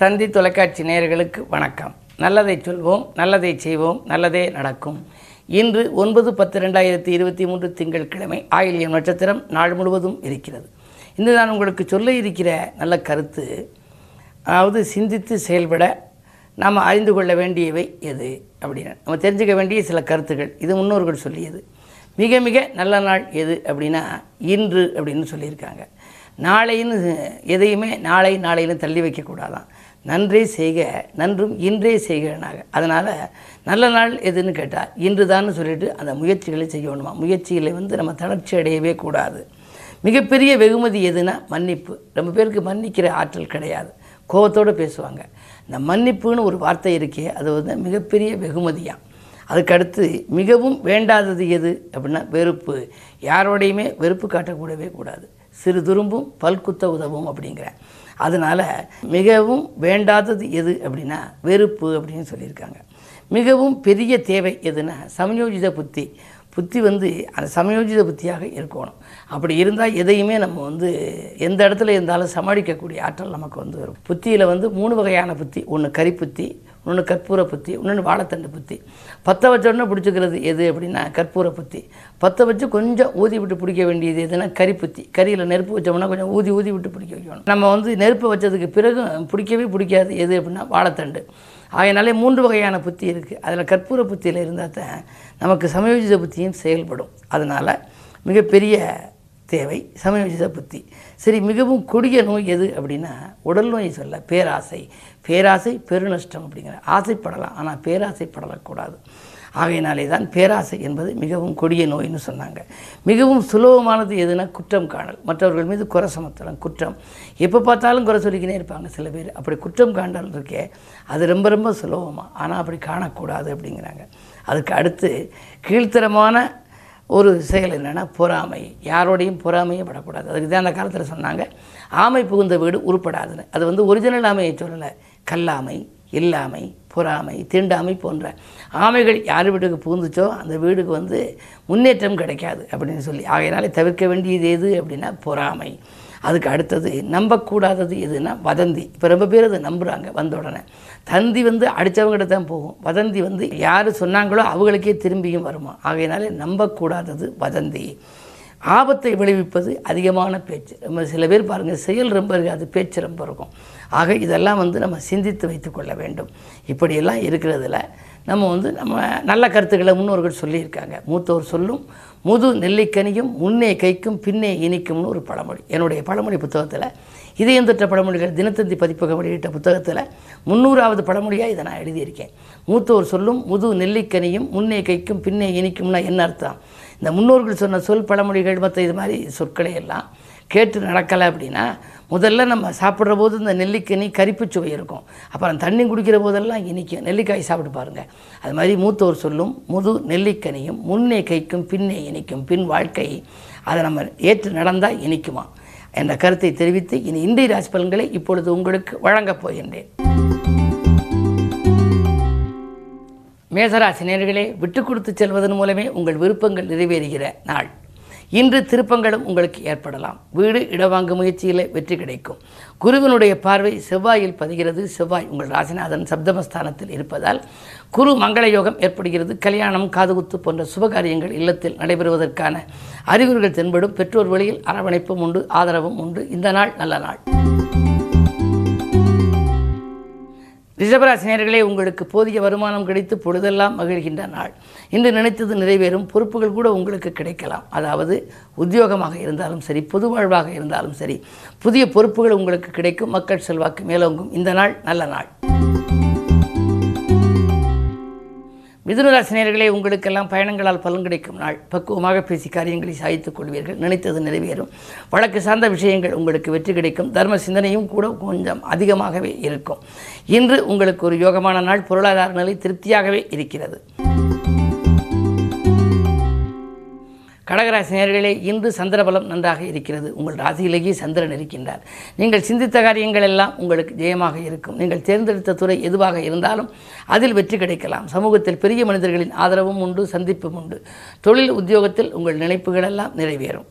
தந்தி தொலைக்காட்சி நேயர்களுக்கு வணக்கம். நல்லதை சொல்வோம் நல்லதை செய்வோம் நல்லதே நடக்கும். இன்று ஒன்பது பத்து ரெண்டாயிரத்தி இருபத்தி மூன்று திங்கட்கிழமை ஆயிலியம் நட்சத்திரம் நாள் முழுவதும் இருக்கிறது. இன்று நான் உங்களுக்கு சொல்ல இருக்கிற நல்ல கருத்து அதாவது சிந்தித்து செயல்பட நாம் அறிந்து கொள்ள வேண்டியவை எது அப்படின்னா நம்ம தெரிஞ்சுக்க வேண்டிய சில கருத்துக்கள் இது முன்னோர்கள் சொல்லியது. மிக மிக நல்ல நாள் எது அப்படின்னா இன்று அப்படின்னு சொல்லியிருக்காங்க. நாளைன்னு எதையுமே நாளை நாளைன்னு தள்ளி வைக்கக்கூடாதான் நன்றே செய்க நன்றும் இன்றே செய்கிறனாக. அதனால் நல்ல நாள் எதுன்னு கேட்டால் இன்று தான் சொல்லிட்டு அந்த முயற்சிகளை செய்யணுமா முயற்சிகளை வந்து நம்ம தளர்ச்சி அடையவே கூடாது. மிகப்பெரிய வெகுமதி எதுனா மன்னிப்பு. ரொம்ப பேருக்கு மன்னிக்கிற ஆற்றல் கிடையாது. கோபத்தோடு பேசுவாங்க. இந்த மன்னிப்புன்னு ஒரு வார்த்தை இருக்கே அது வந்து மிகப்பெரிய வெகுமதியாக அதுக்கடுத்து மிகவும் வேண்டாதது எது அப்படின்னா வெறுப்பு. யாரோடையுமே வெறுப்பு காட்டக்கூடவே கூடாது. சிறு துரும்பும் பல்குத்த உதவும் அப்படிங்கிற. அதனால் மிகவும் வேண்டாதது எது அப்படின்னா வெறுப்பு அப்படின்னு சொல்லியிருக்காங்க. மிகவும் பெரிய தேவை எதுனா சமயோஜித புத்தி. புத்தி வந்து அந்த சமயோஜித புத்தியாக இருக்கணும். அப்படி இருந்தால் எதையுமே நம்ம வந்து எந்த இடத்துல இருந்தாலும் சமாளிக்கக்கூடிய ஆற்றல் நமக்கு வந்து வரும். புத்தியில் வந்து மூணு வகையான புத்தி. ஒன்று கரிப்புத்தி இன்னொன்று கற்பூர புத்தி இன்னொன்று வாழைத்தண்டு புத்தி. பற்ற வச்சோடனே பிடிச்சிக்கிறது எது அப்படின்னா கற்பூர புத்தி. பற்ற வச்சு கொஞ்சம் ஊதி விட்டு பிடிக்க வேண்டியது எதுனா கரிப்புத்தி கறியில் நெருப்பு வச்சோம்னா கொஞ்சம் ஊதி ஊதி விட்டு பிடிக்க வைக்கணும். நம்ம வந்து நெருப்பு வச்சதுக்கு பிறகு பிடிக்கவே பிடிக்காது. எது அப்படின்னா வாழைத்தண்டு. ஆகையினாலே மூன்று வகையான புத்தி இருக்குது அதில் கற்பூர புத்தியில் இருந்தால் தான் நமக்கு சமயோஜித புத்தியும் செயல்படும். அதனால் மிகப்பெரிய தேவை சமயோஜித புத்தி சரி மிகவும் கொடிய நோய் எது அப்படின்னா உடல் நோயை சொல்ல பேராசை. பேராசை பெருநஷ்டம் அப்படிங்கிற ஆசைப்படலாம் ஆனால் பேராசைப்படக்கூடாது ஆகையினாலே தான் பேராசை என்பது மிகவும் கொடிய நோய்னு சொன்னாங்க. மிகவும் சுலபமானது எதுனா குற்றம் காணல். மற்றவர்கள் மீது குறை சுமத்தலாம் குற்றம். எப்போ பார்த்தாலும் குறை சொல்லிக்கினே இருப்பாங்க சில பேர். அப்படி குற்றம் காண்டல் இருக்கே அது ரொம்ப ரொம்ப சுலபமாக ஆனால் அப்படி காணக்கூடாது அப்படிங்கிறாங்க. அதுக்கு அடுத்து கீழ்த்தரமான ஒரு செயல் என்னென்னா பொறாமை. யாரோடையும் பொறாமையே படக்கூடாது. அதுக்கு தான் அந்த காலத்தில் சொன்னாங்க ஆமை புகுந்த வீடு உருப்படாதுன்னு. அது வந்து ஒரிஜினல் ஆமையை சொல்லலை. கல்லாமை இல்லாமை பொறாமை தீண்டாமை போன்ற ஆமைகள் யார் வீட்டுக்கு புகுந்துச்சோ அந்த வீடுக்கு வந்து முன்னேற்றம் கிடைக்காது அப்படின்னு சொல்லி. ஆகையினாலே தவிர்க்க வேண்டியது எது அப்படின்னா பொறாமை. அதுக்கு அடுத்தது நம்பக்கூடாதது எதுனா வதந்தி. இப்போ ரொம்ப பேர் அதை நம்புகிறாங்க வந்த உடனே. தந்தி வந்து அடித்தவங்ககிட்ட தான் போகும். வதந்தி வந்து யார் சொன்னாங்களோ அவங்களுக்கே திரும்பியும் வருமா? ஆகையினாலே நம்பக்கூடாதது வதந்தி. ஆபத்தை விளைவிப்பது அதிகமான பேச்சு. நம்ம சில பேர் பாருங்கள் செயல் ரொம்ப இருக்காது பேச்சு ரொம்ப இருக்கும். ஆக இதெல்லாம் வந்து நம்ம சிந்தித்து வைத்துக்கொள்ள வேண்டும். இப்படியெல்லாம் இருக்கிறதுல நம்ம வந்து நம்ம நல்ல கருத்துக்களை முன்னோர்கள் சொல்லியிருக்காங்க. மூத்தோர் சொல்லும் முது நெல்லிக்கனியும் முன்னே கைக்கும் பின்னே இனிக்கும்னு ஒரு பழமொழி. என்னுடைய பழமொழி புத்தகத்தில் இதயம் தொற்ற பழமொழிகள் தினத்தந்தி பதிப்பகம் வெளியிட்ட புத்தகத்தில் முந்நூறாவது பழமொழியாக இதை நான் எழுதியிருக்கேன். மூத்தோர் சொல்லும் முது நெல்லிக்கனியும் முன்னே கைக்கும் பின்னே இனிக்கும்னா என்ன அர்த்தம்? இந்த முன்னோர்கள் சொன்ன சொல் பழமொழிகள் மற்ற இது மாதிரி சொற்களை எல்லாம். கேட்டு நடக்கலை அப்படின்னா முதல்ல நம்ம சாப்பிட்ற போது இந்த நெல்லிக்கனி கரிப்பு சுவை இருக்கும். அப்புறம் தண்ணி குடிக்கிற போதெல்லாம் இனிக்கும் நெல்லிக்காய் சாப்பிட்டு பாருங்கள் அது மாதிரி மூத்தோர் சொல்லும் முது நெல்லிக்கனியும் முன்னே கைக்கும் பின்னே இனிக்கும். பின் வாழ்க்கை அதை நம்ம ஏற்று நடந்தால் இனிக்குமா? என்ற கருத்தை தெரிவித்து இனி இந்திய ராசி பலன்களை இப்பொழுது உங்களுக்கு வழங்கப் போகின்றேன். மேசராசி நேர்களே விட்டு கொடுத்து செல்வதன் மூலமே உங்கள் விருப்பங்கள் நிறைவேறுகிற நாள். இன்று திருப்பங்களும் உங்களுக்கு ஏற்படலாம். வீடு இடவாங்கு முயற்சியில் வெற்றி கிடைக்கும். குருவினுடைய பார்வை செவ்வாயில் பதிகிறது. செவ்வாய் உங்கள் ராசிநாதன் சப்தமஸ்தானத்தில் இருப்பதால் குரு மங்கள யோகம் ஏற்படுகிறது. கல்யாணம் காதுகுத்து போன்ற சுபகாரியங்கள் இல்லத்தில் நடைபெறுவதற்கான அறிகுறிகள் தென்படும். பெற்றோர் வழியில் அரவணைப்பும் உண்டு ஆதரவும் உண்டு. இந்த நாள் நல்ல நாள். ரிஷபராசினியர்களே உங்களுக்கு போதிய வருமானம் கிடைத்து பொழுதெல்லாம் மகிழ்கின்ற நாள். இன்று நினைத்தது நிறைவேறும் பொறுப்புகள் கூட உங்களுக்கு கிடைக்கலாம். அதாவது உத்தியோகமாக இருந்தாலும் சரி பொது வாழ்வாக இருந்தாலும் சரி புதிய பொறுப்புகள் உங்களுக்கு கிடைக்கும் மக்கள் செல்வாக்கு மேலோங்கும். இந்த நாள் நல்ல நாள். மிதுனராசினியர்களே உங்களுக்கெல்லாம் பயணங்களால் பலன் கிடைக்கும் நாள். பக்குவமாக பேசி காரியங்களை சாய்த்துக் கொள்வீர்கள். நினைத்தது நிறைவேறும். வழக்கு சார்ந்த விஷயங்கள் உங்களுக்கு வெற்றி கிடைக்கும். தர்ம சிந்தனையும் கூட கொஞ்சம் அதிகமாகவே இருக்கும். இன்று உங்களுக்கு ஒரு யோகமான நாள். பொருளாதார நிலை திருப்தியாகவே இருக்கிறது. கடகராசி நேர்களே இன்று சந்திரபலம் நன்றாக இருக்கிறது. உங்கள் ராசியிலேயே சந்திரன் இருக்கின்றார். நீங்கள் சிந்தித்த காரியங்கள் எல்லாம் உங்களுக்கு ஜெயமாக இருக்கும். நீங்கள் தேர்ந்தெடுத்த துறை எதுவாக இருந்தாலும் அதில் வெற்றி கிடைக்கலாம். சமூகத்தில் பெரிய மனிதர்களின் ஆதரவும் உண்டு சந்திப்பும் உண்டு. தொழில் உத்தியோகத்தில் உங்கள் நினைப்புகள் எல்லாம் நிறைவேறும்.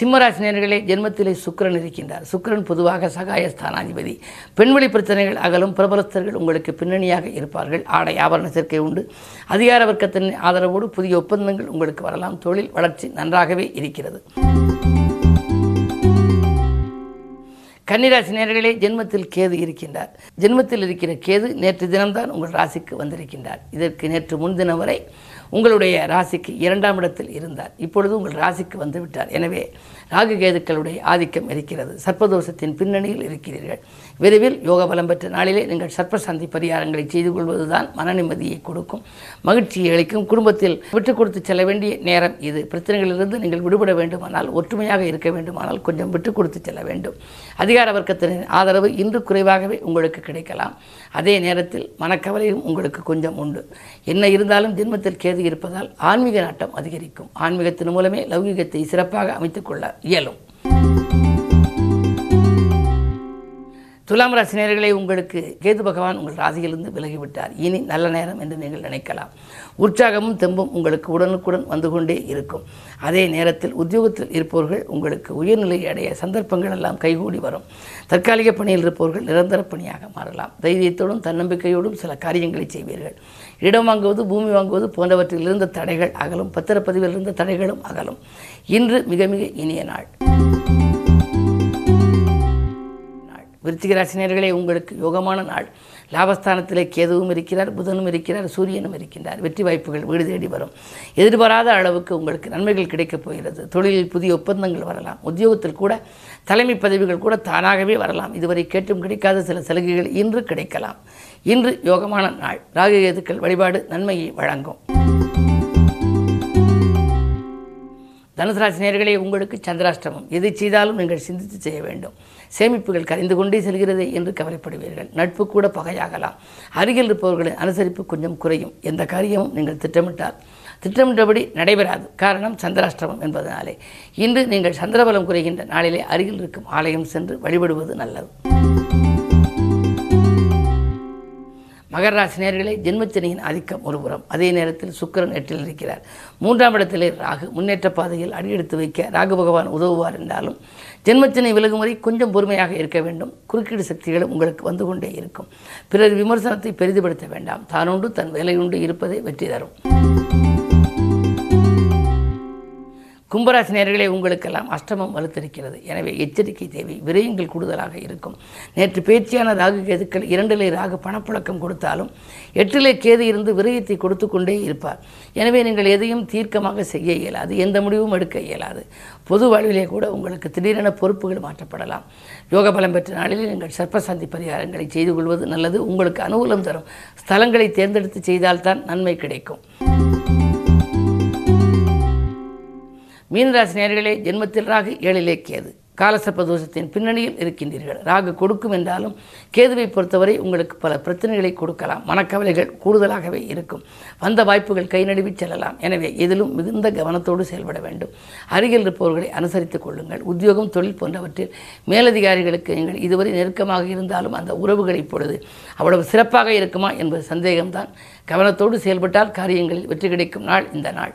சிம்மராசினியர்களே ஜென்மத்திலே சுக்கரன் இருக்கின்றார். சுக்கிரன் பொதுவாக சகாய ஸ்தானாதிபதி. பெண்வெளி பிரச்சனைகள் அகலும் பிரபலஸ்தர்கள் உங்களுக்கு பின்னணியாக இருப்பார்கள். ஆடை ஆபரண சேர்க்கை உண்டு. அதிகார வர்க்கத்தின் ஆதரவோடு புதிய ஒப்பந்தங்கள் உங்களுக்கு வரலாம். தொழில் வளர்ச்சி நன்றாகவே இருக்கிறது. கன்னிராசி நேர்களே ஜென்மத்தில் கேது இருக்கின்றார். ஜென்மத்தில் இருக்கிற கேது நேற்று தினம்தான் உங்கள் ராசிக்கு வந்திருக்கின்றார். இதற்கு நேற்று முன்தினம் வரை உங்களுடைய ராசிக்கு இரண்டாம் இடத்தில் இருந்தார். இப்பொழுது உங்கள் ராசிக்கு வந்து விட்டார். எனவே ராகு கேதுக்களுடைய ஆதிக்கம் இருக்கிறது. சர்ப்பதோஷத்தின் பின்னணியில் இருக்கிறீர்கள். விரைவில் யோக பலம் பெற்ற நாளிலே நீங்கள் சர்ப்பசாந்தி பரிகாரங்களை செய்து கொள்வதுதான் மன நிம்மதியை கொடுக்கும். மகிழ்ச்சியை அளிக்கும். குடும்பத்தில் விட்டு கொடுத்து செல்ல வேண்டிய நேரம் இது. பிரச்சனைகளிலிருந்து நீங்கள் விடுபட வேண்டுமானால் ஒற்றுமையாக இருக்க வேண்டுமானால் கொஞ்சம் விட்டு கொடுத்து செல்ல வேண்டும். அதிகார வர்க்கத்தினரின் ஆதரவு இன்று குறைவாகவே உங்களுக்கு கிடைக்கலாம். அதே நேரத்தில் மனக்கவலையும் உங்களுக்கு கொஞ்சம் உண்டு. என்ன இருந்தாலும் ஜென்மத்தில் கேது இருப்பதால் ஆன்மீக நாட்டம் அதிகரிக்கும். ஆன்மீகத்தின் மூலமே லௌகிகத்தை சிறப்பாக அமைத்துக் கொள்ள இயலும். துலாம் ராசி உங்களுக்கு கேது பகவான் உங்கள் ராசியிலிருந்து விலகிவிட்டார். இனி நல்ல நேரம் என்று நீங்கள் நினைக்கலாம். உற்சாகமும் தெம்பும் உங்களுக்கு உடனுக்குடன் வந்து கொண்டே இருக்கும். அதே நேரத்தில் உத்தியோகத்தில் இருப்பவர்கள் உங்களுக்கு உயர்நிலை அடைய சந்தர்ப்பங்கள் எல்லாம் கைகூடி வரும். தற்காலிக பணியில் இருப்பவர்கள் நிரந்தர பணியாக மாறலாம். தைரியத்தோடும் தன்னம்பிக்கையோடும் சில காரியங்களை செய்வீர்கள். இடம் வாங்குவது பூமி வாங்குவது போன்றவற்றில் இருந்த தடைகள் அகலும். பத்திரப்பதிவில் இருந்த தடைகளும் அகலும். இன்று மிக மிக இனிய நாள். விருத்திகராசினியர்களே ராசினியர்களே உங்களுக்கு யோகமான நாள். லாபஸ்தானத்திலே கேதுவும் இருக்கிறார் புதனும் இருக்கிறார் சூரியனும் இருக்கின்றார். வெற்றி வாய்ப்புகள் வீடு தேடி வரும். எதிர்பாராத அளவுக்கு உங்களுக்கு நன்மைகள் கிடைக்கப் போகிறது. தொழிலில் புதிய ஒப்பந்தங்கள் வரலாம். உத்தியோகத்தில் கூட தலைமை பதவிகள் கூட தானாகவே வரலாம். இதுவரை கேட்டும் கிடைக்காத சில சலுகைகள் இன்று கிடைக்கலாம். இன்று யோகமான நாள். ராகு கேதுக்கள் வழிபாடு நன்மையை வழங்கும். தனுசு உங்களுக்கு சந்திராஷ்டமம். எதை செய்தாலும் நீங்கள் சிந்தித்து செய்ய வேண்டும். சேமிப்புகள் கரைந்து கொண்டே செல்கிறதே என்று கவலைப்படுவீர்கள். நட்பு கூட பகையாகலாம். அருகில் இருப்பவர்களின் அனுசரிப்பு கொஞ்சம் குறையும். எந்த காரியமும் நீங்கள் திட்டமிட்டால் திட்டமிட்டபடி நடைபெறாது. காரணம் சந்திராஷ்டமம் என்பதனாலே. இன்று நீங்கள் சந்திரபலம் குறைகின்ற நாளிலே அருகில் இருக்கும் ஆலயம் சென்று வழிபடுவது நல்லது. மகர ராசி நேயர்களே ஜென்மச்சனியின் ஆதிக்கம் ஒருபுறம் அதே நேரத்தில் சுக்கிரன் எட்டில் இருக்கிறார். மூன்றாம் இடத்திலே ராகு முன்னேற்ற பாதையில் அடியெடுத்து வைக்க ராகு பகவான் உதவுவார் என்றாலும் ஜென்மச்சனை விலகும் வரை கொஞ்சம் பொறுமையாக இருக்க வேண்டும். குறுக்கீடு சக்திகளும் உங்களுக்கு வந்து கொண்டே இருக்கும். பிறர் விமர்சனத்தை பெரிதுபடுத்த வேண்டாம். தானுண்டு தன் வேலையுண்டு இருப்பதே வெற்றி தரும். கும்பராசி நேர்களே உங்களுக்கெல்லாம் அஷ்டமம் வலுத்திருக்கிறது. எனவே எச்சரிக்கை தேவை விரயங்கள் கூடுதலாக இருக்கும். நேற்று பேச்சியான ராகு கேதுக்கள் இரண்டிலே ராகு பணப்புழக்கம் கொடுத்தாலும் எட்டிலே கேது இருந்து விரயத்தை கொடுத்து கொண்டே இருப்பார். எனவே நீங்கள் எதையும் தீர்க்கமாக செய்ய இயலாது எந்த முடிவும் எடுக்க இயலாது. பொது வாழ்விலே கூட உங்களுக்கு திடீரென பொறுப்புகள் மாற்றப்படலாம். யோக பலம் பெற்ற நாளில் நீங்கள் சர்ப்பசாந்தி பரிகாரங்களை செய்து கொள்வது நல்லது. உங்களுக்கு அனுகூலம் தரும். ஸ்தலங்களை தேர்ந்தெடுத்து செய்தால்தான் நன்மை கிடைக்கும். மீனராசி நேர்களே ஜென்மத்தில் ராகு ஏழிலே கேது. காலசர்ப்ப தோஷத்தின் பின்னணியில் இருக்கின்றீர்கள். ராகு கொடுக்கும் என்றாலும் கேதுவை பொறுத்தவரை உங்களுக்கு பல பிரச்சனைகளை கொடுக்கலாம். மனக்கவலைகள் கூடுதலாகவே இருக்கும். வந்த வாய்ப்புகள் கை நழுவி செல்லலாம். எனவே எதிலும் மிகுந்த கவனத்தோடு செயல்பட வேண்டும். அருகில் இருப்பவர்களை அனுசரித்துக் கொள்ளுங்கள். உத்தியோகம் தொழில் போன்றவற்றில் மேலதிகாரிகளுக்கு நீங்கள் இதுவரை நெருக்கமாக இருந்தாலும் அந்த உறவுகள் இப்பொழுது அவ்வளவு சிறப்பாக இருக்குமா என்பது சந்தேகம்தான். கவனத்தோடு செயல்பட்டால் காரியங்களில் வெற்றி கிடைக்கும் நாள் இந்த நாள்.